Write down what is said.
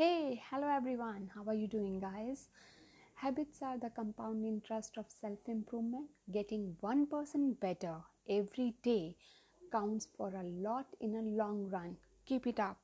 Hey, hello everyone. How are you doing, guys? Habits are the compound interest of self improvement. Getting 1% better every day counts for a lot in a long run. Keep it up.